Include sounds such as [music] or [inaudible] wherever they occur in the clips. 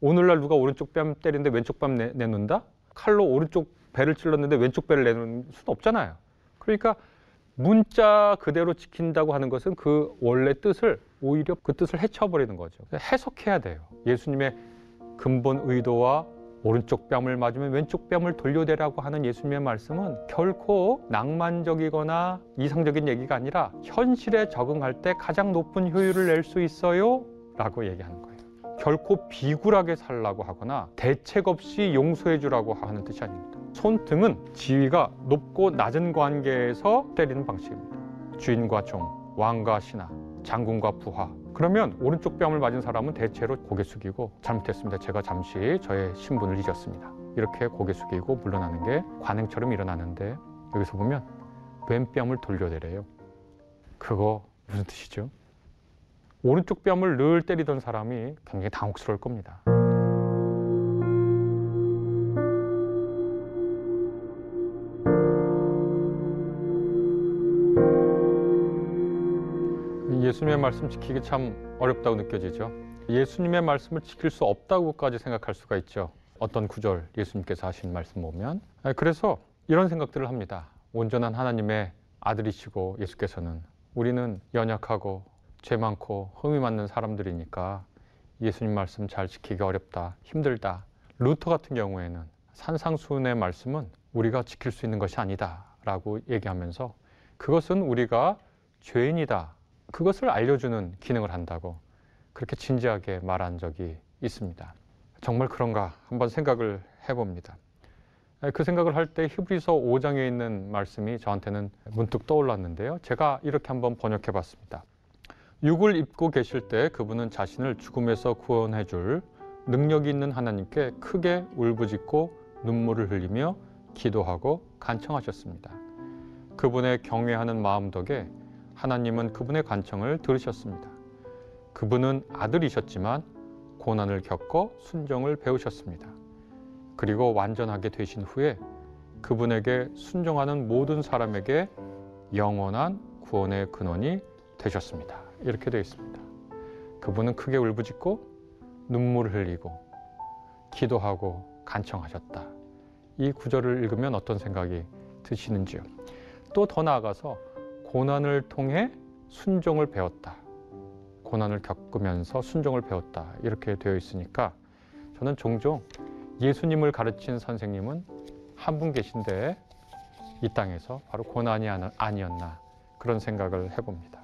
오늘날 누가 오른쪽 뺨 때리는데 왼쪽 뺨 내, 내놓는다? 칼로 오른쪽 배를 찔렀는데 왼쪽 배를 내놓는 수는 없잖아요. 그러니까 문자 그대로 지킨다고 하는 것은 그 원래 뜻을 오히려 그 뜻을 해쳐버리는 거죠. 해석해야 돼요. 예수님의 근본 의도와 오른쪽 뺨을 맞으면 왼쪽 뺨을 돌려대라고 하는 예수님의 말씀은 결코 낭만적이거나 이상적인 얘기가 아니라 현실에 적응할 때 가장 높은 효율을 낼 수 있어요 라고 얘기하는 거예요. 결코 비굴하게 살라고 하거나 대책 없이 용서해 주라고 하는 뜻이 아닙니다. 손등은 지위가 높고 낮은 관계에서 때리는 방식입니다. 주인과 종, 왕과 신하, 장군과 부하. 그러면 오른쪽 뺨을 맞은 사람은 대체로 고개 숙이고 잘못했습니다. 제가 잠시 저의 신분을 잊었습니다. 이렇게 고개 숙이고 물러나는 게 관행처럼 일어나는데 여기서 보면 왼 뺨을 돌려대래요. 그거 무슨 뜻이죠? 오른쪽 뺨을 늘 때리던 사람이 굉장히 당혹스러울 겁니다. 예수님의 말씀 지키기 참 어렵다고 느껴지죠. 예수님의 말씀을 지킬 수 없다고까지 생각할 수가 있죠. 어떤 구절 예수님께서 하신 말씀 보면 그래서 이런 생각들을 합니다. 온전한 하나님의 아들이시고 예수께서는 우리는 연약하고 죄 많고 흠이 많는 사람들이니까 예수님 말씀 잘 지키기 어렵다, 힘들다. 루터 같은 경우에는 산상수훈의 말씀은 우리가 지킬 수 있는 것이 아니다 라고 얘기하면서 그것은 우리가 죄인이다 그것을 알려주는 기능을 한다고 그렇게 진지하게 말한 적이 있습니다. 정말 그런가 한번 생각을 해봅니다. 그 생각을 할 때 히브리서 5장에 있는 말씀이 저한테는 문득 떠올랐는데요. 제가 이렇게 한번 번역해 봤습니다. 육을 입고 계실 때 그분은 자신을 죽음에서 구원해 줄 능력이 있는 하나님께 크게 울부짖고 눈물을 흘리며 기도하고 간청하셨습니다. 그분의 경외하는 마음 덕에 하나님은 그분의 간청을 들으셨습니다. 그분은 아들이셨지만 고난을 겪어 순종을 배우셨습니다. 그리고 완전하게 되신 후에 그분에게 순종하는 모든 사람에게 영원한 구원의 근원이 되셨습니다. 이렇게 되어 있습니다. 그분은 크게 울부짖고 눈물을 흘리고 기도하고 간청하셨다. 이 구절을 읽으면 어떤 생각이 드시는지요? 또 더 나아가서 고난을 통해 순종을 배웠다. 고난을 겪으면서 순종을 배웠다. 이렇게 되어 있으니까 저는 종종 예수님을 가르친 선생님은 한 분 계신데 이 땅에서 바로 고난이 아니었나 그런 생각을 해봅니다.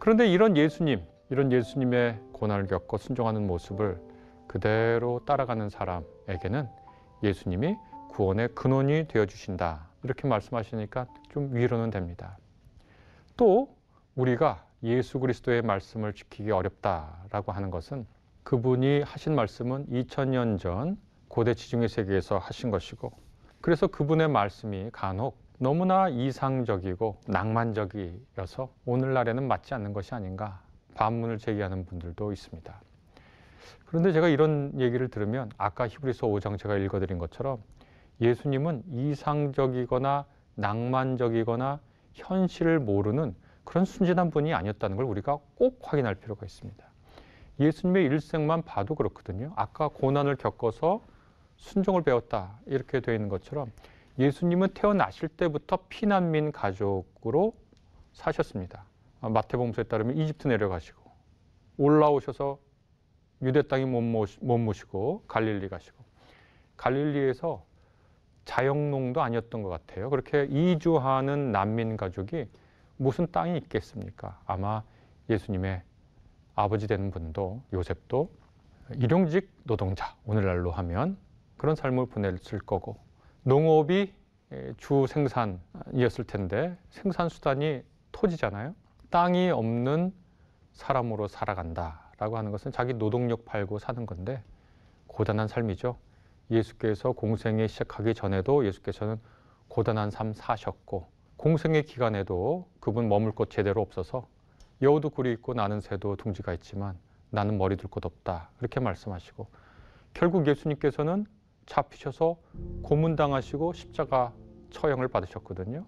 그런데 이런 예수님, 이런 예수님의 고난을 겪고 순종하는 모습을 그대로 따라가는 사람에게는 예수님이 구원의 근원이 되어 주신다. 이렇게 말씀하시니까 좀 위로는 됩니다. 또 우리가 예수 그리스도의 말씀을 지키기 어렵다라고 하는 것은 그분이 하신 말씀은 2000년 전 고대 지중해 세계에서 하신 것이고 그래서 그분의 말씀이 간혹 너무나 이상적이고 낭만적이어서 오늘날에는 맞지 않는 것이 아닌가 반문을 제기하는 분들도 있습니다. 그런데 제가 이런 얘기를 들으면 아까 히브리서 5장 제가 읽어드린 것처럼 예수님은 이상적이거나 낭만적이거나 현실을 모르는 그런 순진한 분이 아니었다는 걸 우리가 꼭 확인할 필요가 있습니다. 예수님의 일생만 봐도 그렇거든요. 아까 고난을 겪어서 순종을 배웠다 이렇게 되어 있는 것처럼 예수님은 태어나실 때부터 피난민 가족으로 사셨습니다. 마태복음서에 따르면 이집트 내려가시고 올라오셔서 유대 땅에 못 모시고 갈릴리 가시고 갈릴리에서 자영농도 아니었던 것 같아요. 그렇게 이주하는 난민 가족이 무슨 땅이 있겠습니까? 아마 예수님의 아버지 되는 분도 요셉도 일용직 노동자 오늘날로 하면 그런 삶을 보냈을 거고 농업이 주 생산이었을 텐데 생산 수단이 토지잖아요. 땅이 없는 사람으로 살아간다라고 하는 것은 자기 노동력 팔고 사는 건데 고단한 삶이죠. 예수께서 공생에 시작하기 전에도 예수께서는 고단한 삶 사셨고 공생의 기간에도 그분 머물 곳 제대로 없어서 여우도 굴이 있고 나는 새도 둥지가 있지만 나는 머리 둘 곳 없다 그렇게 말씀하시고 결국 예수님께서는 잡히셔서 고문당하시고 십자가 처형을 받으셨거든요.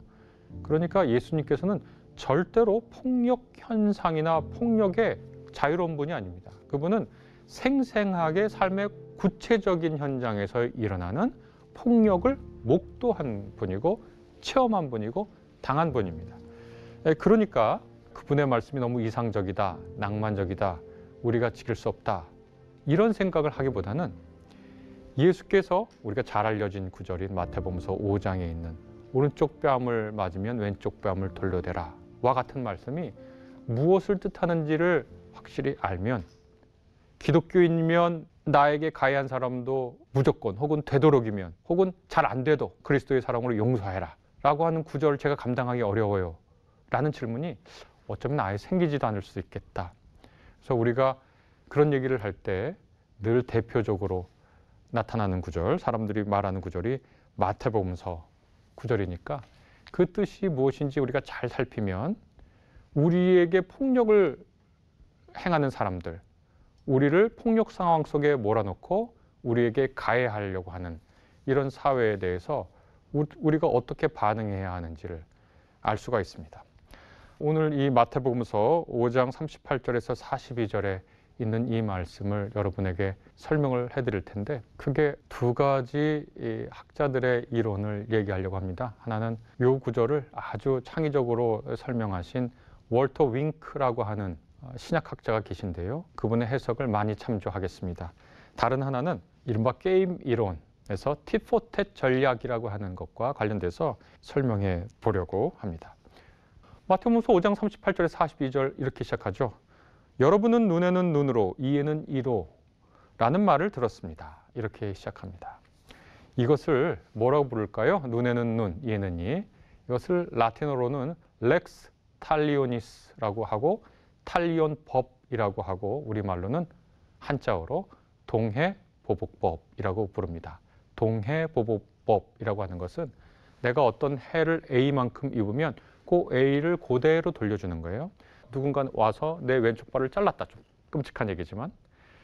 그러니까 예수님께서는 절대로 폭력 현상이나 폭력의 자유로운 분이 아닙니다. 그분은 생생하게 삶의 구체적인 현장에서 일어나는 폭력을 목도한 분이고 체험한 분이고 당한 분입니다. 예, 그러니까 그분의 말씀이 너무 이상적이다, 낭만적이다, 우리가 지킬 수 없다 이런 생각을 하기보다는 예수께서 우리가 잘 알려진 구절인 마태복음서 5장에 있는 오른쪽 뺨을 맞으면 왼쪽 뺨을 돌려대라. 와 같은 말씀이 무엇을 뜻하는지를 확실히 알면 기독교인이면 나에게 가해한 사람도 무조건 혹은 되도록이면 혹은 잘 안 돼도 그리스도의 사랑으로 용서해라 라고 하는 구절을 제가 감당하기 어려워요. 라는 질문이 어쩌면 아예 생기지도 않을 수 있겠다. 그래서 우리가 그런 얘기를 할 때 늘 대표적으로 나타나는 구절 사람들이 말하는 구절이 마태복음서 구절이니까 그 뜻이 무엇인지 우리가 잘 살피면 우리에게 폭력을 행하는 사람들 우리를 폭력 상황 속에 몰아넣고 우리에게 가해하려고 하는 이런 사회에 대해서 우리가 어떻게 반응해야 하는지를 알 수가 있습니다. 오늘 이 마태복음서 5장 38절에서 42절에 있는 이 말씀을 여러분에게 설명을 해드릴 텐데 크게 두 가지 학자들의 이론을 얘기하려고 합니다. 하나는 요 구절을 아주 창의적으로 설명하신 월터 윙크라고 하는 어, 신약학자가 계신데요. 그분의 해석을 많이 참조하겠습니다. 다른 하나는 이른바 게임 이론에서 티포텟 전략이라고 하는 것과 관련돼서 설명해 보려고 합니다. 마태복음서 5장 38절에 42절 이렇게 시작하죠. 여러분은 눈에는 눈으로 이에는 이로 라는 말을 들었습니다. 이렇게 시작합니다. 이것을 뭐라고 부를까요? 눈에는 눈, 이에는 이. 이것을 라틴어로는 렉스 탈리오니스라고 하고 탈리온 법이라고 하고 우리말로는 한자어로 동해보복법이라고 부릅니다. 동해보복법이라고 하는 것은 내가 어떤 해를 A만큼 입으면 그 A를 그대로 돌려주는 거예요. 누군가 와서 내 왼쪽 발을 잘랐다. 좀 끔찍한 얘기지만.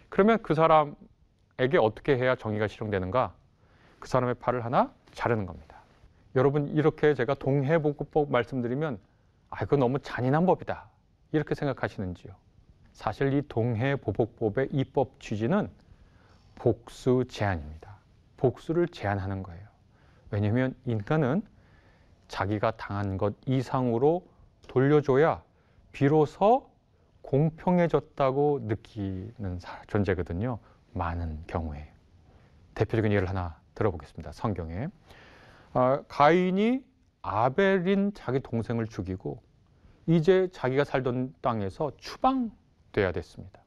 그러면 그 사람에게 어떻게 해야 정의가 실현되는가? 그 사람의 팔을 하나 자르는 겁니다. 여러분 이렇게 제가 동해복법 말씀드리면 아, 이거 너무 잔인한 법이다. 이렇게 생각하시는지요? 사실 이 동해보복법의 입법 취지는 복수 제한입니다. 복수를 제한하는 거예요. 왜냐하면 인간은 자기가 당한 것 이상으로 돌려줘야 비로소 공평해졌다고 느끼는 존재거든요. 많은 경우에. 대표적인 예를 하나 들어보겠습니다. 성경에. 아, 가인이 아벨인 자기 동생을 죽이고 이제 자기가 살던 땅에서 추방돼야 됐습니다.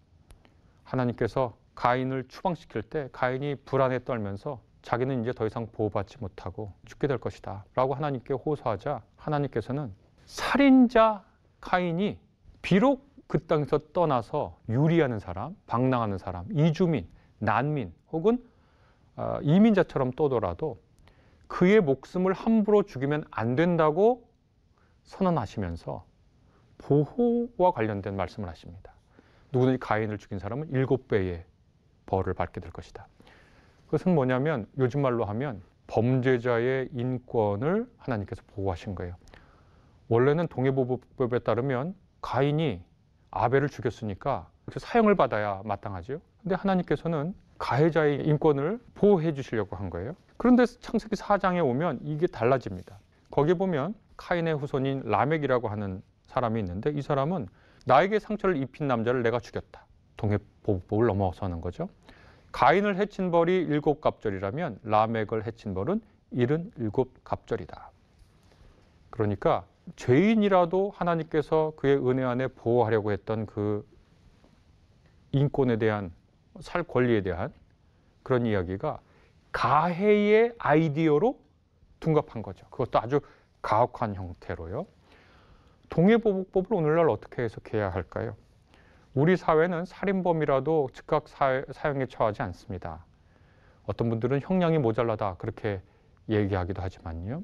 하나님께서 가인을 추방시킬 때 가인이 불안에 떨면서 자기는 이제 더 이상 보호받지 못하고 죽게 될 것이다 라고 하나님께 호소하자 하나님께서는 살인자 카인이 비록 그 땅에서 떠나서 유리하는 사람, 방랑하는 사람, 이주민, 난민 혹은 어, 이민자처럼 떠더라도 그의 목숨을 함부로 죽이면 안 된다고 선언하시면서 보호와 관련된 말씀을 하십니다. 누구든지 가인을 죽인 사람은 일곱 배의 벌을 받게 될 것이다. 그것은 뭐냐면 요즘 말로 하면 범죄자의 인권을 하나님께서 보호하신 거예요. 원래는 동해보복법에 따르면 가인이 아벨을 죽였으니까 사형을 받아야 마땅하죠. 근데 하나님께서는 가해자의 인권을 보호해 주시려고 한 거예요. 그런데 창세기 4장에 오면 이게 달라집니다. 거기 보면 카인의 후손인 라멕이라고 하는 사람이 있는데 이 사람은 나에게 상처를 입힌 남자를 내가 죽였다. 동해보복법을 넘어서는 거죠. 가인을 해친 벌이 일곱 갑절이라면 라멕을 해친 벌은 일은 일곱 갑절이다. 그러니까 죄인이라도 하나님께서 그의 은혜 안에 보호하려고 했던 그 인권에 대한 살 권리에 대한 그런 이야기가 가해의 아이디어로 둔갑한 거죠. 그것도 아주 가혹한 형태로요. 동해보복법을 오늘날 어떻게 해석해야 할까요? 우리 사회는 살인범이라도 즉각 사형에 처하지 않습니다. 어떤 분들은 형량이 모자라다 그렇게 얘기하기도 하지만요.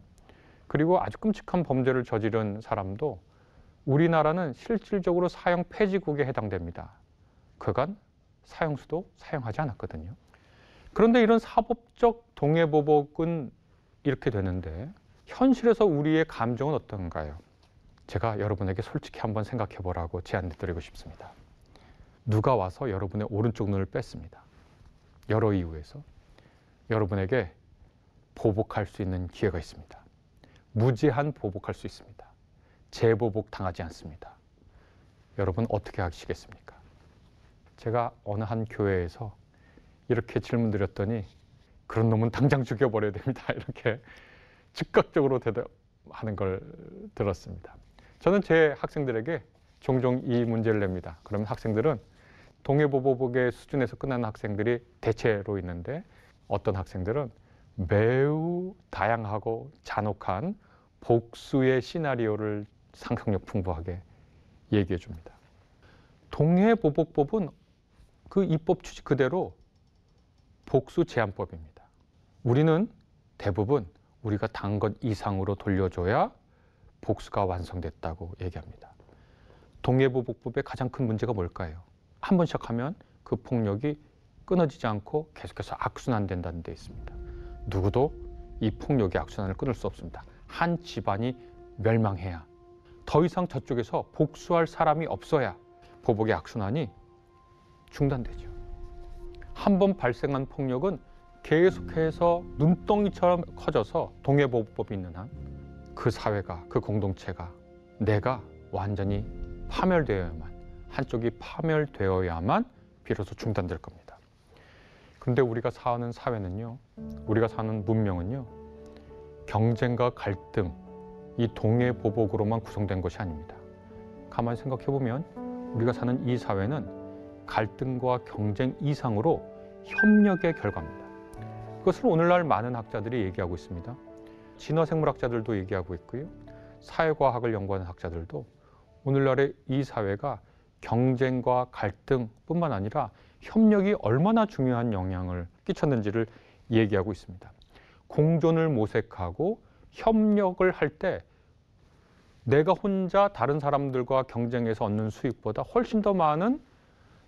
그리고 아주 끔찍한 범죄를 저지른 사람도 우리나라는 실질적으로 사형 폐지국에 해당됩니다. 그간 사형수도 사용하지 않았거든요. 그런데 이런 사법적 동해보복은 이렇게 되는데 현실에서 우리의 감정은 어떤가요? 제가 여러분에게 솔직히 한번 생각해 보라고 제안해 드리고 싶습니다. 누가 와서 여러분의 오른쪽 눈을 뺐습니다. 여러 이유에서 여러분에게 보복할 수 있는 기회가 있습니다. 무제한 보복할 수 있습니다. 재보복 당하지 않습니다. 여러분 어떻게 하시겠습니까? 제가 어느 한 교회에서 이렇게 질문 드렸더니 그런 놈은 당장 죽여버려야 됩니다. [laughs] 이렇게 즉각적으로 대답하는 걸 들었습니다. 저는 제 학생들에게 종종 이 문제를 냅니다. 그러면 학생들은 동해보복의 수준에서 끝나는 학생들이 대체로 있는데 어떤 학생들은 매우 다양하고 잔혹한 복수의 시나리오를 상상력 풍부하게 얘기해 줍니다. 동해보복법은 그 입법 취지 그대로 복수 제한법입니다. 우리는 대부분 우리가 단 것 이상으로 돌려줘야 복수가 완성됐다고 얘기합니다. 동해보복법의 가장 큰 문제가 뭘까요? 한 번 시작하면 그 폭력이 끊어지지 않고 계속해서 악순환된다는 데 있습니다. 누구도 이 폭력의 악순환을 끊을 수 없습니다. 한 집안이 멸망해야 더 이상 저쪽에서 복수할 사람이 없어야 보복의 악순환이 중단되죠. 한 번 발생한 폭력은 계속해서 눈덩이처럼 커져서 동해보복법이 있는 한 그 사회가 그 공동체가 내가 완전히 파멸되어야만 한쪽이 파멸되어야만 비로소 중단될 겁니다. 그런데 우리가 사는 사회는요, 우리가 사는 문명은요, 경쟁과 갈등, 이 동해 보복으로만 구성된 것이 아닙니다. 가만히 생각해 보면 우리가 사는 이 사회는 갈등과 경쟁 이상으로 협력의 결과입니다. 그것을 오늘날 많은 학자들이 얘기하고 있습니다. 진화생물학자들도 얘기하고 있고요. 사회과학을 연구하는 학자들도 오늘날의 이 사회가 경쟁과 갈등뿐만 아니라 협력이 얼마나 중요한 영향을 끼쳤는지를 얘기하고 있습니다. 공존을 모색하고 협력을 할 때 내가 혼자 다른 사람들과 경쟁해서 얻는 수익보다 훨씬 더 많은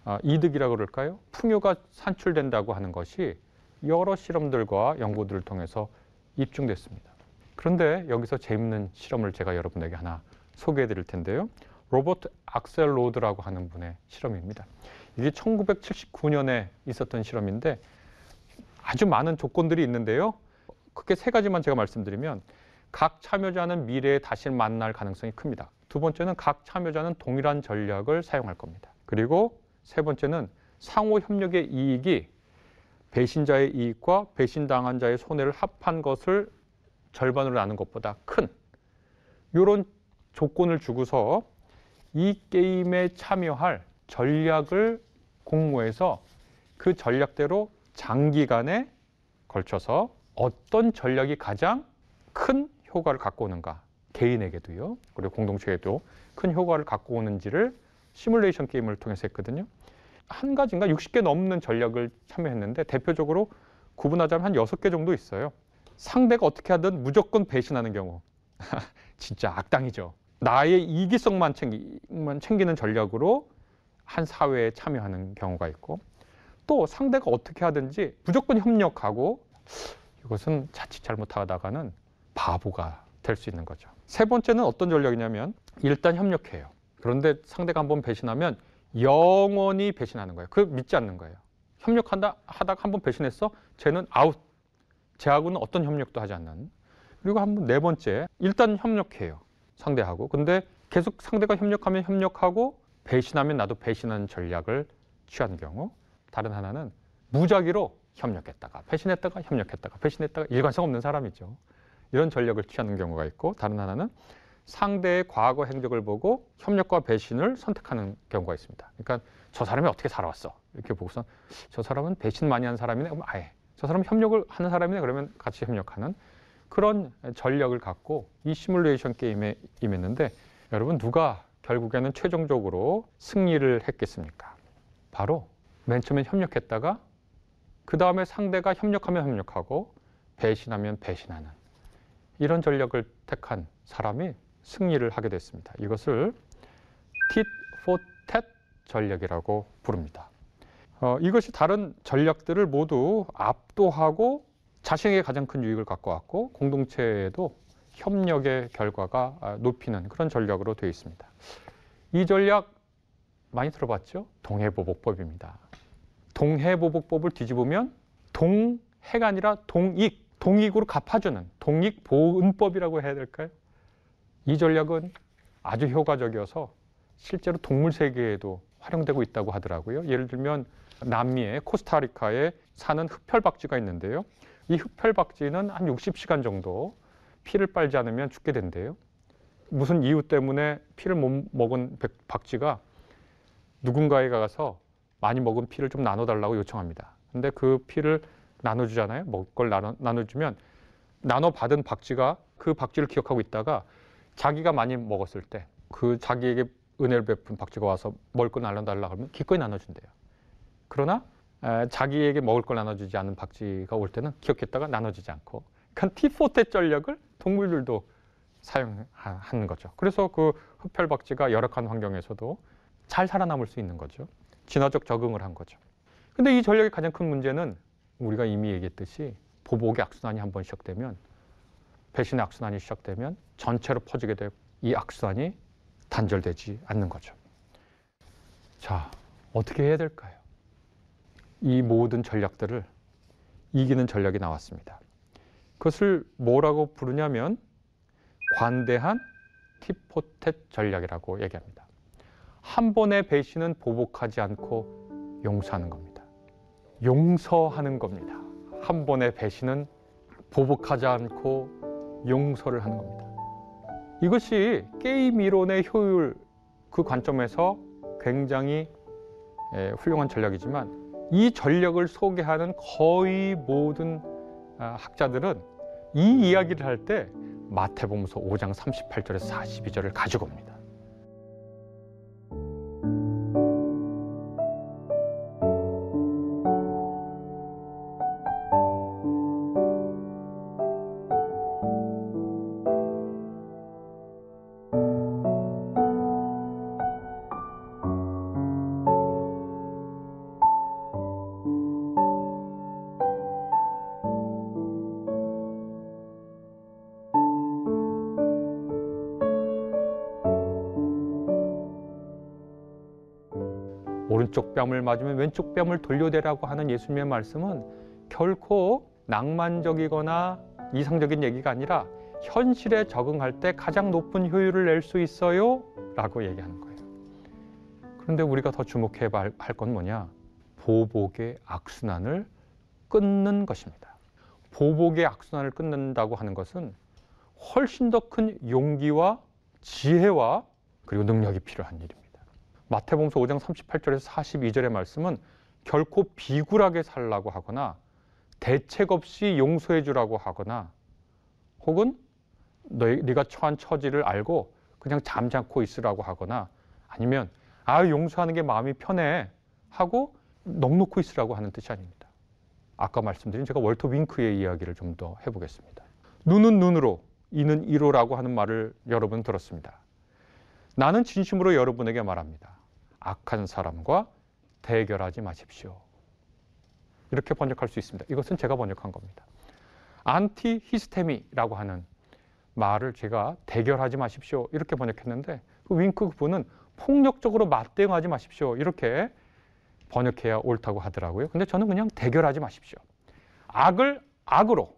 아, 이득이라 그럴까요? 풍요가 산출된다고 하는 것이 여러 실험들과 연구들을 통해서 입증됐습니다. 그런데 여기서 재밌는 실험을 제가 여러분에게 하나 소개해 드릴 텐데요. 로버트 액셀로드라고 하는 분의 실험입니다. 이게 1979년에 있었던 실험인데 아주 많은 조건들이 있는데요. 크게 세 가지만 제가 말씀드리면 각 참여자는 미래에 다시 만날 가능성이 큽니다. 두 번째는 각 참여자는 동일한 전략을 사용할 겁니다. 그리고 세 번째는 상호 협력의 이익이 배신자의 이익과 배신당한 자의 손해를 합한 것을 절반으로 나눈 것보다 큰 이런 조건을 주고서 이 게임에 참여할 전략을 공모해서 그 전략대로 장기간에 걸쳐서 어떤 전략이 가장 큰 효과를 갖고 오는가? 개인에게도요. 그리고 공동체에도 큰 효과를 갖고 오는지를 시뮬레이션 게임을 통해서 했거든요. 한 가지인가 60개 넘는 전략을 참여했는데 대표적으로 구분하자면 한 6개 정도 있어요. 상대가 어떻게 하든 무조건 배신하는 경우. [laughs] 진짜 악당이죠. 나의 이기성만 챙기, 챙기는 전략으로 한 사회에 참여하는 경우가 있고 또 상대가 어떻게 하든지 무조건 협력하고 이것은 자칫 잘못하다가는 바보가 될 수 있는 거죠. 세 번째는 어떤 전략이냐면 일단 협력해요. 그런데 상대가 한번 배신하면 영원히 배신하는 거예요. 그 믿지 않는 거예요. 협력한다 하다가 한번 배신했어, 쟤는 아웃. 쟤하고는 어떤 협력도 하지 않는. 그리고 한 번 네 번째, 일단 협력해요. 상대하고. 근데 계속 상대가 협력하면 협력하고 배신하면 나도 배신하는 전략을 취한 경우. 다른 하나는 무작위로 협력했다가 배신했다가 협력했다가 배신했다가 일관성 없는 사람이죠. 이런 전략을 취하는 경우가 있고 다른 하나는 상대의 과거 행적을 보고 협력과 배신을 선택하는 경우가 있습니다. 그러니까 저 사람이 어떻게 살아왔어 이렇게 보고서 저 사람은 배신 많이 한 사람이네 그럼 아예 저 사람은 협력을 하는 사람이네 그러면 같이 협력하는 그런 전략을 갖고 이 시뮬레이션 게임에 임했는데 여러분 누가 결국에는 최종적으로 승리를 했겠습니까? 바로 맨 처음에 협력했다가 그 다음에 상대가 협력하면 협력하고 배신하면 배신하는 이런 전략을 택한 사람이 승리를 하게 됐습니다. 이것을 tit for tat 전략이라고 부릅니다. 어, 이것이 다른 전략들을 모두 압도하고 자신에게 가장 큰 유익을 갖고 왔고 공동체에도 협력의 결과가 아, 높이는 그런 전략으로 되어 있습니다. 이 전략 많이 들어봤죠? 동해보복법입니다. 동해보복법을 뒤집으면 동해가 아니라 동익, 동익으로 갚아주는 동익보은법이라고 해야 될까요? 이 전략은 아주 효과적이어서 실제로 동물 세계에도 활용되고 있다고 하더라고요. 예를 들면 남미의 코스타리카에 사는 흡혈박쥐가 있는데요. 이 흡혈박쥐는 한 60시간 정도 피를 빨지 않으면 죽게 된대요. 무슨 이유 때문에 피를 못 먹은 박쥐가 누군가에 가서 많이 먹은 피를 좀 나눠달라고 요청합니다. 근데 그 피를 나눠주잖아요. 먹을 걸 나눠, 나눠주면 나눠받은 박쥐가 그 박쥐를 기억하고 있다가 자기가 많이 먹었을 때 그 자기에게 은혜를 베푼 박쥐가 와서 먹을 걸 나눠달라고 하면 기꺼이 나눠준대요. 그러나 에, 자기에게 먹을 걸 나눠주지 않는 박쥐가 올 때는 기억했다가 나눠주지 않고 그러니까 티포테 전략을 동물들도 사용하는 거죠. 그래서 그 흡혈 박쥐가 열악한 환경에서도 잘 살아남을 수 있는 거죠. 진화적 적응을 한 거죠. 근데 이 전략의 가장 큰 문제는 우리가 이미 얘기했듯이 보복의 악순환이 한 번 시작되면 배신의 악순환이 시작되면 전체로 퍼지게 되고 이 악순환이 단절되지 않는 거죠. 자, 어떻게 해야 될까요? 이 모든 전략들을 이기는 전략이 나왔습니다. 그것을 뭐라고 부르냐면 관대한 티포텟 전략이라고 얘기합니다. 한 번의 배신은 보복하지 않고 용서하는 겁니다. 용서하는 겁니다. 한 번의 배신은 보복하지 않고 용서를 하는 겁니다. 이것이 게임 이론의 효율 그 관점에서 굉장히 훌륭한 전략이지만 이 전략을 소개하는 거의 모든 아, 학자들은 이 이야기를 할 때 마태복음서 5장 38절에서 42절을 가지고 옵니다. 오른쪽 뺨을 맞으면 왼쪽 뺨을 돌려대라고 하는 예수님의 말씀은 결코 낭만적이거나 이상적인 얘기가 아니라 현실에 적응할 때 가장 높은 효율을 낼 수 있어요 라고 얘기하는 거예요. 그런데 우리가 더 주목해야 할건 뭐냐? 보복의 악순환을 끊는 것입니다. 보복의 악순환을 끊는다고 하는 것은 훨씬 더 큰 용기와 지혜와 그리고 능력이 필요한 일입니다. 마태복음서 5장 38절에서 42절의 말씀은 결코 비굴하게 살라고 하거나 대책 없이 용서해 주라고 하거나 혹은 너, 네가 처한 처지를 알고 그냥 잠자코 있으라고 하거나 아니면 아 용서하는 게 마음이 편해 하고 넉놓고 있으라고 하는 뜻이 아닙니다. 아까 말씀드린 제가 월터 윙크의 이야기를 좀 더 해보겠습니다. 눈은 눈으로 이는 이로라고 하는 말을 여러분 들었습니다. 나는 진심으로 여러분에게 말합니다. 악한 사람과 대결하지 마십시오. 이렇게 번역할 수 있습니다. 이것은 제가 번역한 겁니다. ἀνθίστημι라고 하는 말을 제가 대결하지 마십시오. 이렇게 번역했는데 그 윙크 그분은 폭력적으로 맞대응하지 마십시오. 이렇게 번역해야 옳다고 하더라고요. 근데 저는 그냥 대결하지 마십시오. 악을 악으로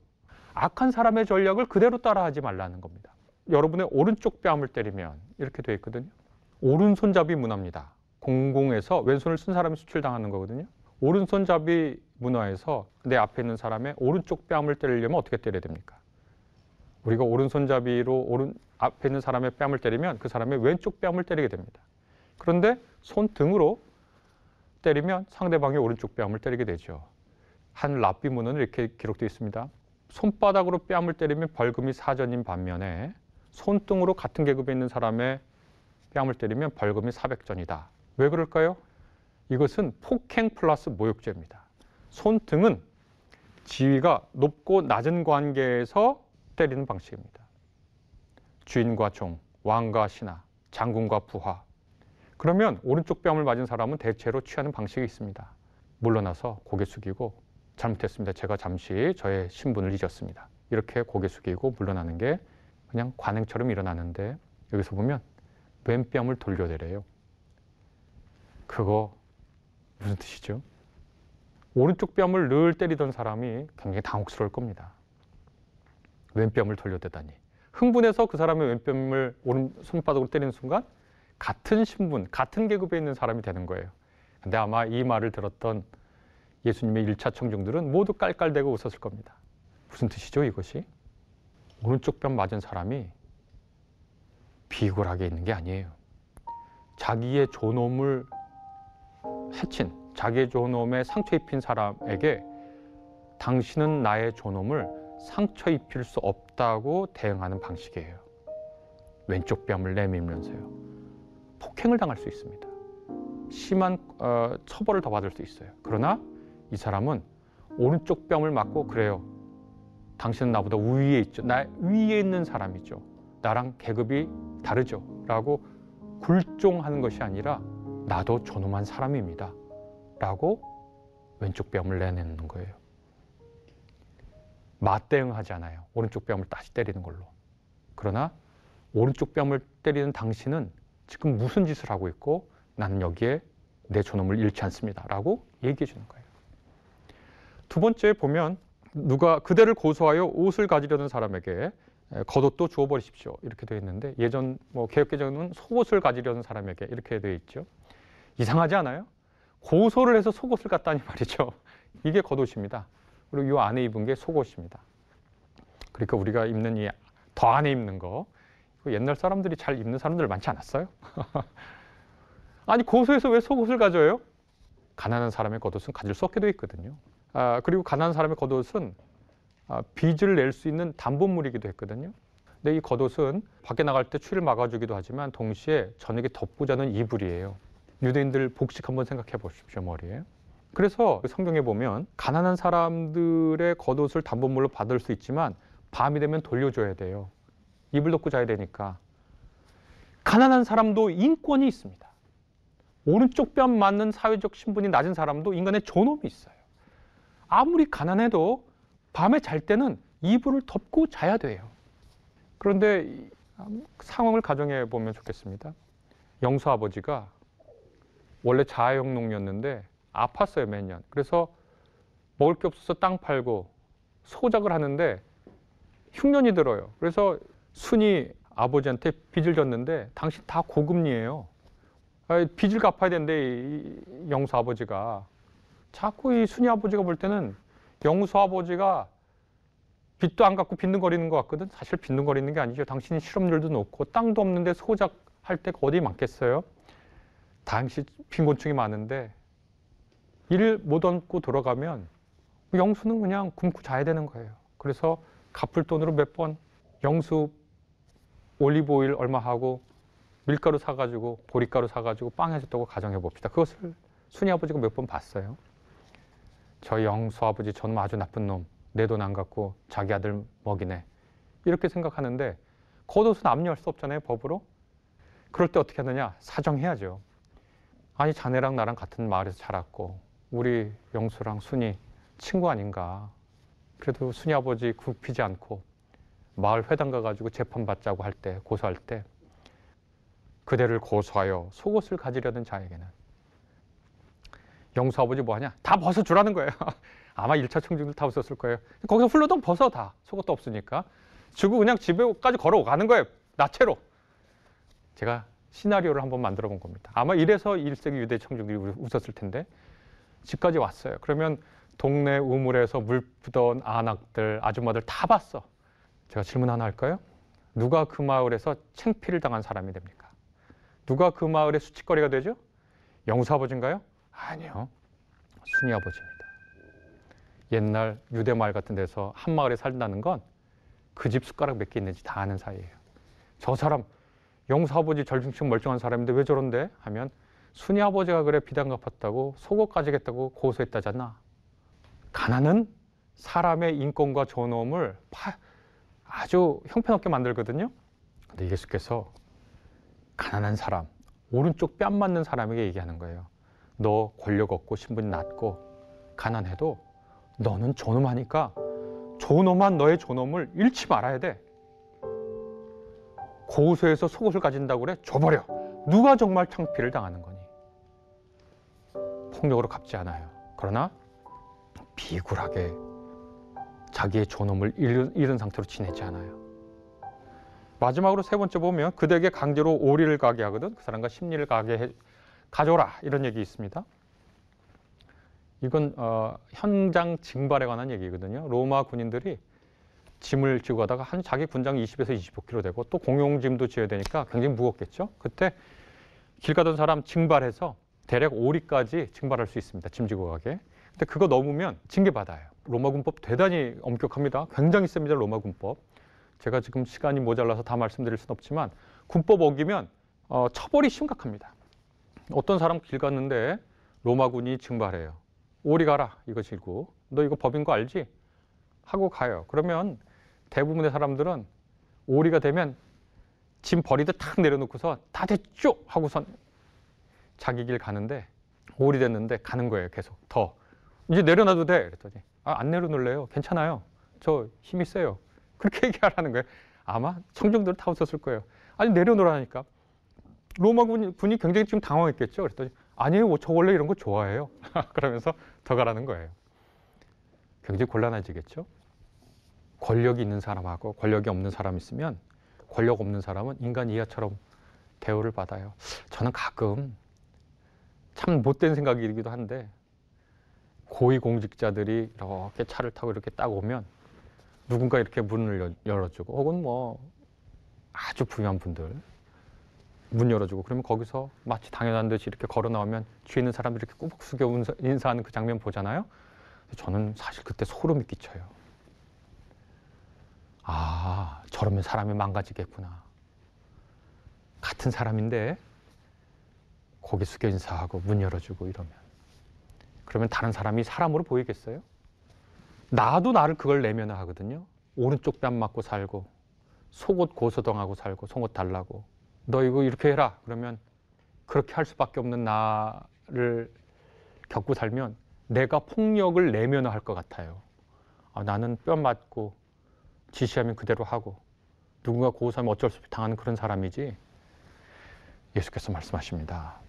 악한 사람의 전략을 그대로 따라하지 말라는 겁니다. 여러분의 오른쪽 뺨을 때리면 이렇게 되어 있거든요. 오른손잡이 문화입니다. 공공에서 왼손을 쓴 사람이 수출당하는 거거든요. 오른손잡이 문화에서 내 앞에 있는 사람의 오른쪽 뺨을 때리려면 어떻게 때려야 됩니까? 우리가 오른손잡이로 오른 앞에 있는 사람의 뺨을 때리면 그 사람의 왼쪽 뺨을 때리게 됩니다. 그런데 손등으로 때리면 상대방의 오른쪽 뺨을 때리게 되죠. 한 랍비 문헌은 이렇게 기록되어 있습니다. 손바닥으로 뺨을 때리면 벌금이 사전인 반면에 손등으로 같은 계급에 있는 사람의 뺨을 때리면 벌금이 400전이다. 왜 그럴까요? 이것은 폭행 플러스 모욕죄입니다. 손등은 지위가 높고 낮은 관계에서 때리는 방식입니다. 주인과 종, 왕과 신하, 장군과 부하. 그러면 오른쪽 뺨을 맞은 사람은 대체로 취하는 방식이 있습니다. 물러나서 고개 숙이고 잘못했습니다. 제가 잠시 저의 신분을 잊었습니다. 이렇게 고개 숙이고 물러나는 게 그냥 관행처럼 일어나는데 여기서 보면 왼뺨을 돌려대래요. 그거 무슨 뜻이죠? 오른쪽 뺨을 늘 때리던 사람이 굉장히 당혹스러울 겁니다. 왼뺨을 돌려대다니. 흥분해서 그 사람의 왼뺨을 오른 손바닥으로 때리는 순간 같은 신분, 같은 계급에 있는 사람이 되는 거예요. 근데 아마 이 말을 들었던 예수님의 일차 청중들은 모두 깔깔대고 웃었을 겁니다. 무슨 뜻이죠, 이것이? 오른쪽 뺨 맞은 사람이 비굴하게 있는 게 아니에요. 자기의 존엄을 해친, 자기의 존엄에 상처 입힌 사람에게 당신은 나의 존엄을 상처 입힐 수 없다고 대응하는 방식이에요. 왼쪽 뺨을 내밀면서요. 폭행을 당할 수 있습니다. 심한 어, 처벌을 더 받을 수 있어요. 그러나 이 사람은 오른쪽 뺨을 맞고 그래요. 당신은 나보다 위에 있죠. 나 위에 있는 사람이죠. 나랑 계급이 다르죠. 라고 굴종하는 것이 아니라 나도 존엄한 사람입니다. 라고 왼쪽 뺨을 내내는 거예요. 맞대응하지 않아요. 오른쪽 뺨을 다시 때리는 걸로. 그러나 오른쪽 뺨을 때리는 당신은 지금 무슨 짓을 하고 있고 나는 여기에 내 존엄을 잃지 않습니다. 라고 얘기해 주는 거예요. 두 번째 보면 누가 그대를 고소하여 옷을 가지려는 사람에게 겉옷도 주어버리십시오. 이렇게 되어 있는데 예전 뭐 개혁개정은 속옷을 가지려는 사람에게 이렇게 되어 있죠. 이상하지 않아요? 고소를 해서 속옷을 갖다니 말이죠. [laughs] 이게 겉옷입니다. 그리고 이 안에 입은 게 속옷입니다. 그러니까 우리가 입는 이 더 안에 입는 거 옛날 사람들이 잘 입는 사람들 많지 않았어요? [laughs] 아니 고소해서 왜 속옷을 가져요? 가난한 사람의 겉옷은 가질 수 없게 되어 있거든요. 아, 그리고 가난한 사람의 겉옷은 아, 빚을 낼 수 있는 담보물이기도 했거든요. 근데 이 겉옷은 밖에 나갈 때 추위를 막아주기도 하지만 동시에 저녁에 덮고 자는 이불이에요. 유대인들 복식 한번 생각해 보십시오 머리에. 그래서 성경에 보면 가난한 사람들의 겉옷을 담보물로 받을 수 있지만 밤이 되면 돌려줘야 돼요. 이불 덮고 자야 되니까. 가난한 사람도 인권이 있습니다. 오른쪽 뺨 맞는 사회적 신분이 낮은 사람도 인간의 존엄이 있어요. 아무리 가난해도 밤에 잘 때는 이불을 덮고 자야 돼요. 그런데 상황을 가정해 보면 좋겠습니다. 영수 아버지가 원래 자아형 농이었는데 아팠어요 매년. 그래서 먹을 게 없어서 땅 팔고 소작을 하는데 흉년이 들어요. 그래서 순이 아버지한테 빚을 졌는데 당신 다 고금리예요. 빚을 갚아야 되는데 영수 아버지가 자꾸 이 순이 아버지가 볼 때는 영수 아버지가 빚도 안 갚고 빈둥거리는 것 같거든. 사실 빈둥거리는 게 아니죠. 당신이 실업률도 높고 땅도 없는데 소작할 데가 어디 많겠어요? 당시 빈곤층이 많은데 일을 못 얻고 돌아가면 영수는 그냥 굶고 자야 되는 거예요. 그래서 갚을 돈으로 몇 번 영수 올리브 오일 얼마 하고 밀가루 사가지고 보리가루 사가지고 빵 해줬다고 가정해 봅시다. 그것을 순이 아버지가 몇 번 봤어요. 저 영수 아버지 저는 아주 나쁜 놈. 내 돈 안 갖고 자기 아들 먹이네. 이렇게 생각하는데 겉옷은 압류할 수 없잖아요. 법으로. 그럴 때 어떻게 하느냐. 사정해야죠. 아니 자네랑 나랑 같은 마을에서 자랐고 우리 영수랑 순이 친구 아닌가. 그래도 순이 아버지 굽히지 않고 마을 회당 가가지고 재판 받자고 할 때 고소할 때 그대를 고소하여 속옷을 가지려는 자에게는 영수 아버지 뭐 하냐? 다 벗어 주라는 거예요. [laughs] 아마 1차 청중들 다 웃었을 거예요. 거기서 훌러덩 벗어 다. 속옷도 없으니까. 주고 그냥 집에까지 걸어가는 거예요. 나체로. 제가 시나리오를 한번 만들어 본 겁니다. 아마 이래서 1세기 유대 청중들이 웃었을 텐데 집까지 왔어요. 그러면 동네 우물에서 물 푸던 아낙들, 아줌마들 다 봤어. 제가 질문 하나 할까요? 누가 그 마을에서 챙피를 당한 사람이 됩니까? 누가 그 마을의 수치거리가 되죠? 영수 아버지인가요? 아니요. 순이 아버지입니다. 옛날 유대 마을 같은 데서 한 마을에 살다는 건 그 집 숟가락 몇 개 있는지 다 아는 사이예요. 저 사람 영수 아버지 절중층 멀쩡한 사람인데 왜 저런데? 하면 순이 아버지가 그래 비단 갚았다고 속옷 가지겠다고 고소했다잖아. 가난은 사람의 인권과 존엄을 아주 형편없게 만들거든요. 근데 예수께서 가난한 사람, 오른쪽 뺨 맞는 사람에게 얘기하는 거예요. 너 권력 없고 신분이 낮고 가난해도 너는 존엄하니까 존엄한 너의 존엄을 잃지 말아야 돼. 고소해서 속옷을 가진다고 그래? 줘버려. 누가 정말 창피를 당하는 거니? 폭력으로 갚지 않아요. 그러나 비굴하게 자기의 존엄을 잃은, 잃은 상태로 지내지 않아요. 마지막으로 세 번째 보면 그대에게 강제로 오리를 가게 하거든 그 사람과 심리를 가게 해, 가져라 이런 얘기 있습니다. 이건 어, 현장 징발에 관한 얘기거든요. 로마 군인들이 짐을 지고 가다가 한 자기 군장 20에서 25kg 되고 또 공용 짐도 지어야 되니까 굉장히 무겁겠죠. 그때 길 가던 사람 징발해서 대략 오리까지 징발할 수 있습니다. 짐 지고 가게. 근데 그거 넘으면 징계 받아요. 로마 군법 대단히 엄격합니다. 굉장히 셉니다. 로마 군법. 제가 지금 시간이 모자라서 다 말씀드릴 수는 없지만 군법 어기면 어, 처벌이 심각합니다. 어떤 사람 길 갔는데 로마군이 징발해요. 오리 가라 이거 질고 너 이거 법인 거 알지? 하고 가요. 그러면 대부분의 사람들은 오리가 되면 짐 버리듯 탁 내려놓고서 다 됐죠 하고선 자기 길 가는데 오리 됐는데 가는 거예요 계속. 더. 이제 내려놔도 돼 그랬더니. 아, 안 내려놓을래요. 괜찮아요. 저 힘이 세요. [laughs] 그렇게 얘기하라는 거예요. 아마 청중들 다 웃었을 거예요. 아니 내려놓으라니까. 로마 군이, 군이 굉장히 지금 당황했겠죠? 그랬더니 아니에요. 저 원래 이런 거 좋아해요. [laughs] 그러면서 더 가라는 거예요. 굉장히 곤란해지겠죠 권력이 있는 사람하고 권력이 없는 사람 있으면 권력 없는 사람은 인간 이하처럼 대우를 받아요. 저는 가끔 참 못된 생각이기도 한데 고위 공직자들이 이렇게 차를 타고 이렇게 딱 오면 누군가 이렇게 문을 열어주고 혹은 뭐 아주 부유한 분들 문 열어주고 그러면 거기서 마치 당연한 듯이 이렇게 걸어 나오면 뒤에 있는 사람들이 이렇게 꾸벅 숙여 인사하는 그 장면 보잖아요. 저는 사실 그때 소름이 끼쳐요. 아, 저러면 사람이 망가지겠구나. 같은 사람인데 고개 숙여 인사하고 문 열어주고 이러면 그러면 다른 사람이 사람으로 보이겠어요? 나도 나를 그걸 내면 하거든요. 오른쪽 뺨 맞고 살고 속옷 고소당하고 살고 속옷 달라고 너 이거 이렇게 해라 그러면 그렇게 할 수밖에 없는 나를 겪고 살면 내가 폭력을 내면할 것 같아요. 아, 나는 뼈 맞고 지시하면 그대로 하고 누군가 고소하면 어쩔 수 없이 당하는 그런 사람이지 예수께서 말씀하십니다.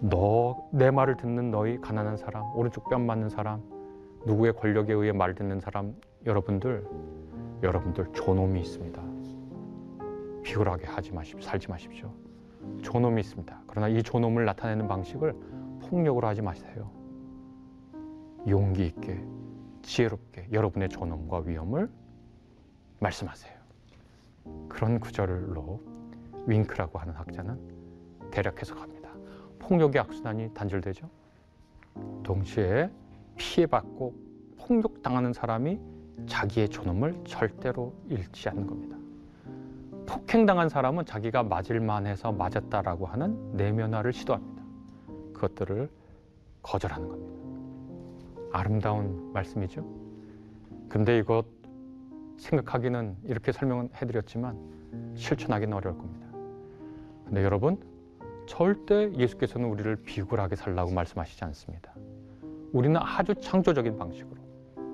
너 내 말을 듣는 너희 가난한 사람, 오른쪽 뺨 맞는 사람, 누구의 권력에 의해 말 듣는 사람 여러분들 여러분들 존엄이 있습니다. 비굴하게 하지 마십시오. 살지 마십시오. 존엄이 있습니다. 그러나 이 존엄을 나타내는 방식을 폭력으로 하지 마세요. 용기 있게 지혜롭게 여러분의 존엄과 위험을 말씀하세요. 그런 구절로 윙크라고 하는 학자는 대략 해석합니다. 폭력의 악순환이 단절되죠. 동시에 피해받고 폭력당하는 사람이 자기의 존엄을 절대로 잃지 않는 겁니다. 폭행당한 사람은 자기가 맞을 만 해서 맞았다라고 하는 내면화를 시도합니다. 그것들을 거절하는 겁니다. 아름다운 말씀이죠. 근데 이것 생각하기는 이렇게 설명해 드렸지만 실천하기는 어려울 겁니다. 근데 여러분 절대 예수께서는 우리를 비굴하게 살라고 말씀하시지 않습니다. 우리는 아주 창조적인 방식으로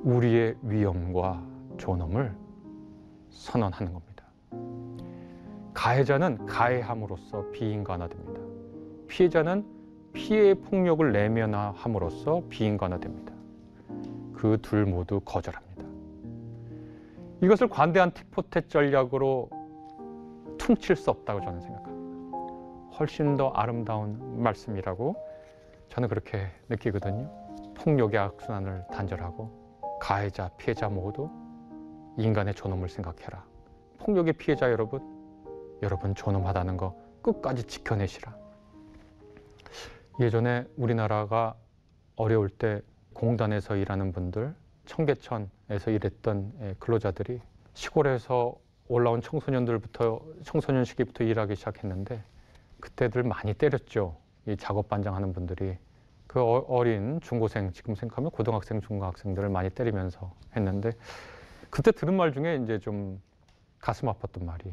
우리의 위엄과 존엄을 선언하는 겁니다. 가해자는 가해함으로써 비인간화됩니다. 피해자는 피해의 폭력을 내면화함으로써 비인간화됩니다. 그 둘 모두 거절합니다. 이것을 관대한 틱포테 전략으로 퉁칠 수 없다고 저는 생각합니다. 훨씬 더 아름다운 말씀이라고 저는 그렇게 느끼거든요. 폭력의 악순환을 단절하고 가해자, 피해자 모두 인간의 존엄을 생각해라. 폭력의 피해자 여러분, 여러분 존엄하다는 거 끝까지 지켜내시라. 예전에 우리나라가 어려울 때 공단에서 일하는 분들, 청계천에서 일했던 예, 근로자들이 시골에서 올라온 청소년들부터 청소년 시기부터 일하기 시작했는데 그때들 많이 때렸죠. 이 작업 반장하는 분들이 그 어, 어린 중고생 지금 생각하면 고등학생 중고학생들을 많이 때리면서 했는데 그때 들은 말 중에 이제 좀 가슴 아팠던 말이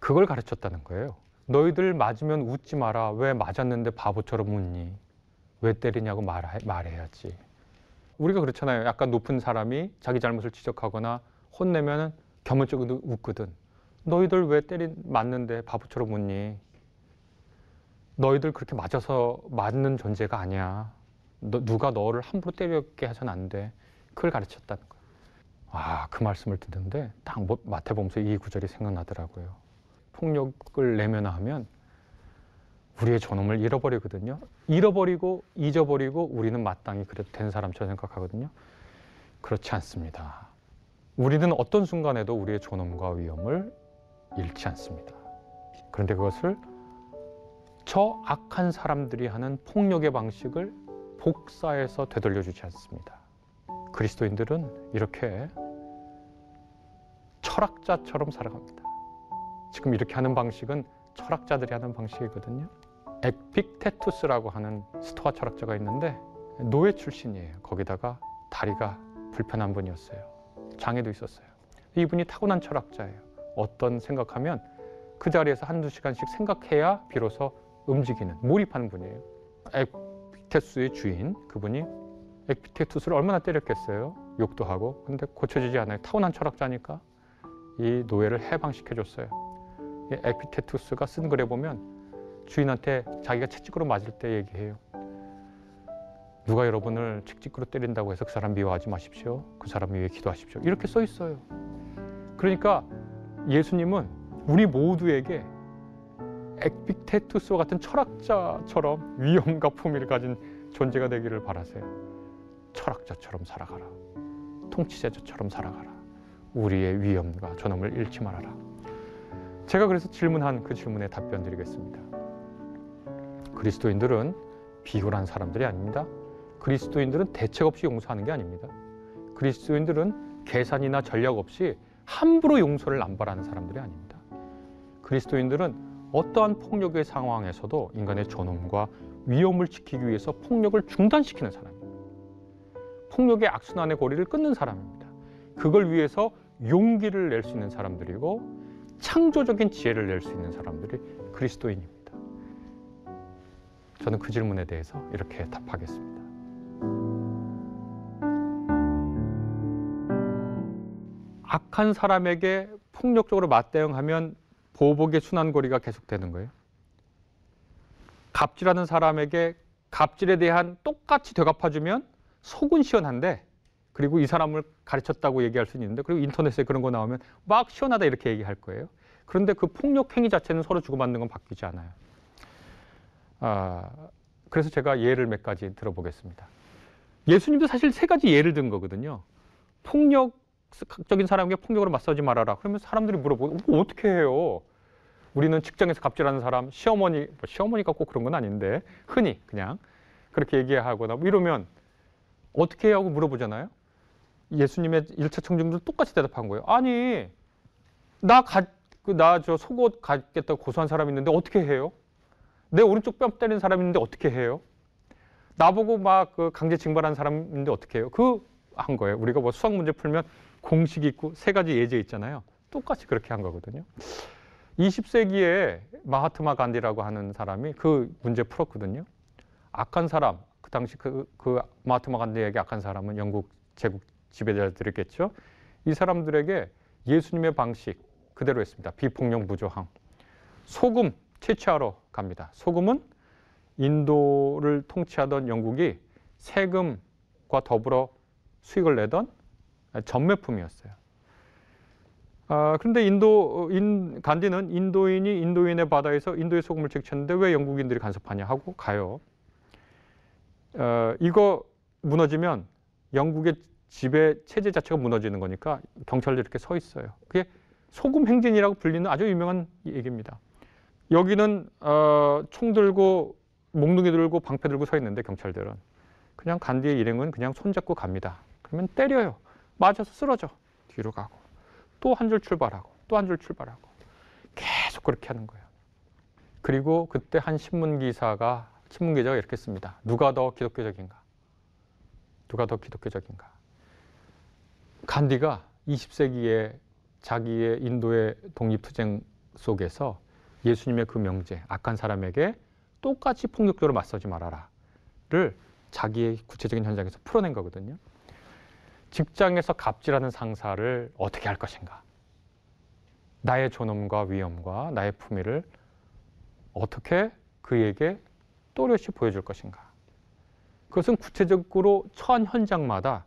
그걸 가르쳤다는 거예요. 너희들 맞으면 웃지 마라. 왜 맞았는데 바보처럼 웃니? 왜 때리냐고 말해, 말해야지. 우리가 그렇잖아요. 약간 높은 사람이 자기 잘못을 지적하거나 혼내면 겸허적으로 웃거든. 너희들 왜 때린 맞는데 바보처럼 웃니? 너희들 그렇게 맞아서 맞는 존재가 아니야. 너, 누가 너를 함부로 때리게 해서는 안 돼. 그걸 가르쳤다는 거예요. 아, 그 말씀을 듣는데 딱 뭐- 마태복음서 이 구절이 생각나더라고요. 폭력을 내면화하면 우리의 존엄을 잃어버리거든요. 잃어버리고 잊어버리고 우리는 마땅히 그래도 된 사람처럼 생각하거든요. 그렇지 않습니다. 우리는 어떤 순간에도 우리의 존엄과 위엄을 잃지 않습니다. 그런데 그것을 저 악한 사람들이 하는 폭력의 방식을 복사해서 되돌려주지 않습니다. 그리스도인들은 이렇게 철학자처럼 살아갑니다. 지금 이렇게 하는 방식은 철학자들이 하는 방식이거든요. 에픽테투스라고 하는 스토아 철학자가 있는데 노예 출신이에요. 거기다가 다리가 불편한 분이었어요. 장애도 있었어요. 이분이 타고난 철학자예요. 어떤 생각하면 그 자리에서 한두 시간씩 생각해야 비로소 움직이는 몰입하는 분이에요. 에픽테투스의 주인 그분이 에픽테투스를 얼마나 때렸겠어요. 욕도 하고 근데 고쳐지지 않아요. 타고난 철학자니까 이 노예를 해방시켜 줬어요. 에피테투스가 쓴 글에 보면 주인한테 자기가 채찍으로 맞을 때 얘기해요. 누가 여러분을 채찍으로 때린다고 해서 그 사람 미워하지 마십시오. 그 사람 위해 기도하십시오. 이렇게 써 있어요. 그러니까 예수님은 우리 모두에게 에픽테투스와 같은 철학자처럼 위엄과 품위를 가진 존재가 되기를 바라세요. 철학자처럼 살아가라. 통치자처럼 살아가라. 우리의 위엄과 존엄을 잃지 말아라. 제가 그래서 질문한 그 질문에 답변 드리겠습니다. 그리스도인들은 비굴한 사람들이 아닙니다. 그리스도인들은 대책 없이 용서하는 게 아닙니다. 그리스도인들은 계산이나 전략 없이 함부로 용서를 남발하는 사람들이 아닙니다. 그리스도인들은 어떠한 폭력의 상황에서도 인간의 존엄과 위엄을 지키기 위해서 폭력을 중단시키는 사람입니다. 폭력의 악순환의 고리를 끊는 사람입니다. 그걸 위해서 용기를 낼 수 있는 사람들이고 창조적인 지혜를 낼 수 있는 사람들이 그리스도인입니다. 저는 그 질문에 대해서 이렇게 답하겠습니다. 악한 사람에게 폭력적으로 맞대응하면 보복의 순환고리가 계속되는 거예요. 갑질하는 사람에게 갑질에 대한 똑같이 되갚아주면 속은 시원한데 그리고 이 사람을 가르쳤다고 얘기할 수 있는데 그리고 인터넷에 그런 거 나오면 막 시원하다 이렇게 얘기할 거예요. 그런데 그 폭력 행위 자체는 서로 주고받는 건 바뀌지 않아요. 아, 그래서 제가 예를 몇 가지 들어보겠습니다. 예수님도 사실 세 가지 예를 든 거거든요. 폭력적인 사람에게 폭력으로 맞서지 말아라. 그러면 사람들이 물어보고 어, 어떻게 해요? 우리는 직장에서 갑질하는 사람, 시어머니, 뭐 시어머니가 꼭 그런 건 아닌데 흔히 그냥 그렇게 얘기하거나 뭐 이러면 어떻게? 하고 물어보잖아요. 예수님의 일차 청중들 똑같이 대답한 거예요. 아니, 나 가, 나 저 속옷 갖겠다고 고소한 사람 있는데 어떻게 해요? 내 오른쪽 뺨 때리는 사람 있는데 어떻게 해요? 나보고 막 그 강제 징발한 사람 있는데 어떻게 해요? 그 한 거예요. 우리가 뭐 수학 문제 풀면 공식 있고 세 가지 예제 있잖아요. 똑같이 그렇게 한 거거든요. 20세기에 마하트마 간디라고 하는 사람이 그 문제 풀었거든요. 악한 사람, 그 당시 그, 그 마하트마 간디에게 악한 사람은 영국 제국 지배자들이겠죠. 이 사람들에게 예수님의 방식 그대로 했습니다. 비폭력 무조항. 소금 채취하러 갑니다. 소금은 인도를 통치하던 영국이 세금과 더불어 수익을 내던 전매품이었어요. 아, 그런데 인도 인, 간디는 인도인이 인도인의 바다에서 인도의 소금을 채취했는데 왜 영국인들이 간섭하냐 하고 가요. 어, 이거 무너지면 영국의 지배 체제 자체가 무너지는 거니까 경찰들이 이렇게 서 있어요. 그게 소금 행진이라고 불리는 아주 유명한 얘기입니다. 여기는 어, 총 들고 몽둥이 들고 방패 들고 서 있는데 경찰들은 그냥 간디의 일행은 그냥 손잡고 갑니다. 그러면 때려요. 맞아서 쓰러져. 뒤로 가고 또 한 줄 출발하고 또 한 줄 출발하고 계속 그렇게 하는 거예요. 그리고 그때 한 신문 기사가 신문 기자가 이렇게 씁니다. 누가 더 기독교적인가? 누가 더 기독교적인가? 간디가 20세기에 자기의 인도의 독립투쟁 속에서 예수님의 그 명제, 악한 사람에게 똑같이 폭력적으로 맞서지 말아라를 자기의 구체적인 현장에서 풀어낸 거거든요. 직장에서 갑질하는 상사를 어떻게 할 것인가? 나의 존엄과 위엄과 나의 품위를 어떻게 그에게 또렷이 보여줄 것인가? 그것은 구체적으로 처한 현장마다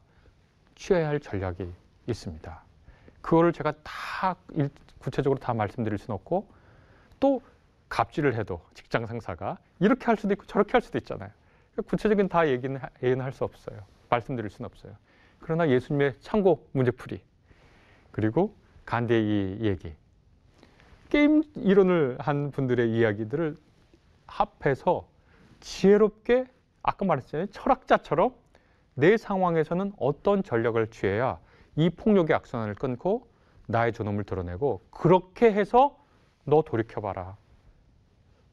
취해야 할 전략이 있습니다. 그거를 제가 다 일- 구체적으로 다 말씀드릴 수는 없고 또 갑질을 해도 직장 상사가 이렇게 할 수도 있고 저렇게 할 수도 있잖아요. 그러니까 구체적인 다 얘기는 하- 얘기는 할 수 없어요. 말씀드릴 수는 없어요. 그러나 예수님의 참고 문제풀이 그리고 간대의 얘기 게임 이론을 한 분들의 이야기들을 합해서 지혜롭게 아까 말했잖아요. 철학자처럼 내 상황에서는 어떤 전략을 취해야 이 폭력의 악순환을 끊고 나의 존엄을 드러내고 그렇게 해서 너 돌이켜봐라.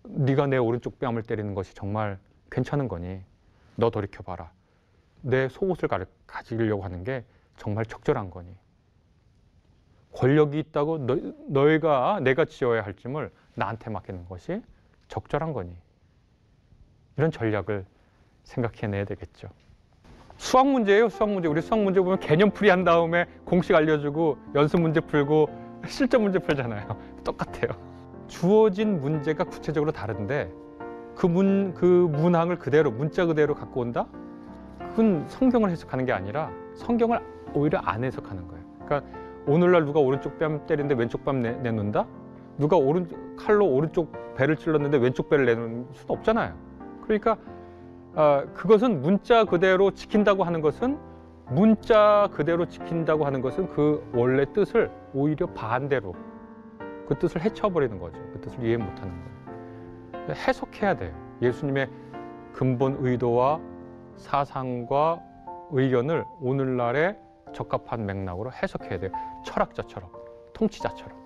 네가 내 오른쪽 뺨을 때리는 것이 정말 괜찮은 거니? 너 돌이켜봐라. 내 속옷을 가- 가지려고 하는 게 정말 적절한 거니? 권력이 있다고 너, 너희가 내가 지어야 할 짐을 나한테 맡기는 것이 적절한 거니? 이런 전략을 생각해내야 되겠죠. 수학 문제예요, 수학 문제. 우리 수학 문제 보면 개념풀이 한 다음에 공식 알려주고 연습 문제 풀고 [laughs] 실전 문제 풀잖아요. [laughs] 똑같아요. 주어진 문제가 구체적으로 다른데 그 문, 그 문항을 그대로, 문자 그대로 갖고 온다? 그건 성경을 해석하는 게 아니라 성경을 오히려 안 해석하는 거예요. 그러니까 오늘날 누가 오른쪽 뺨 때리는데 왼쪽 뺨 내, 내놓는다? 누가 오른 칼로 오른쪽 배를 찔렀는데 왼쪽 배를 내놓을 수는 없잖아요. 그러니까 아, 그것은 문자 그대로 지킨다고 하는 것은 문자 그대로 지킨다고 하는 것은 그 원래 뜻을 오히려 반대로 그 뜻을 해쳐버리는 거죠. 그 뜻을 이해 못하는 거예요. 해석해야 돼요. 예수님의 근본 의도와 사상과 의견을 오늘날의 적합한 맥락으로 해석해야 돼요. 철학자처럼, 통치자처럼.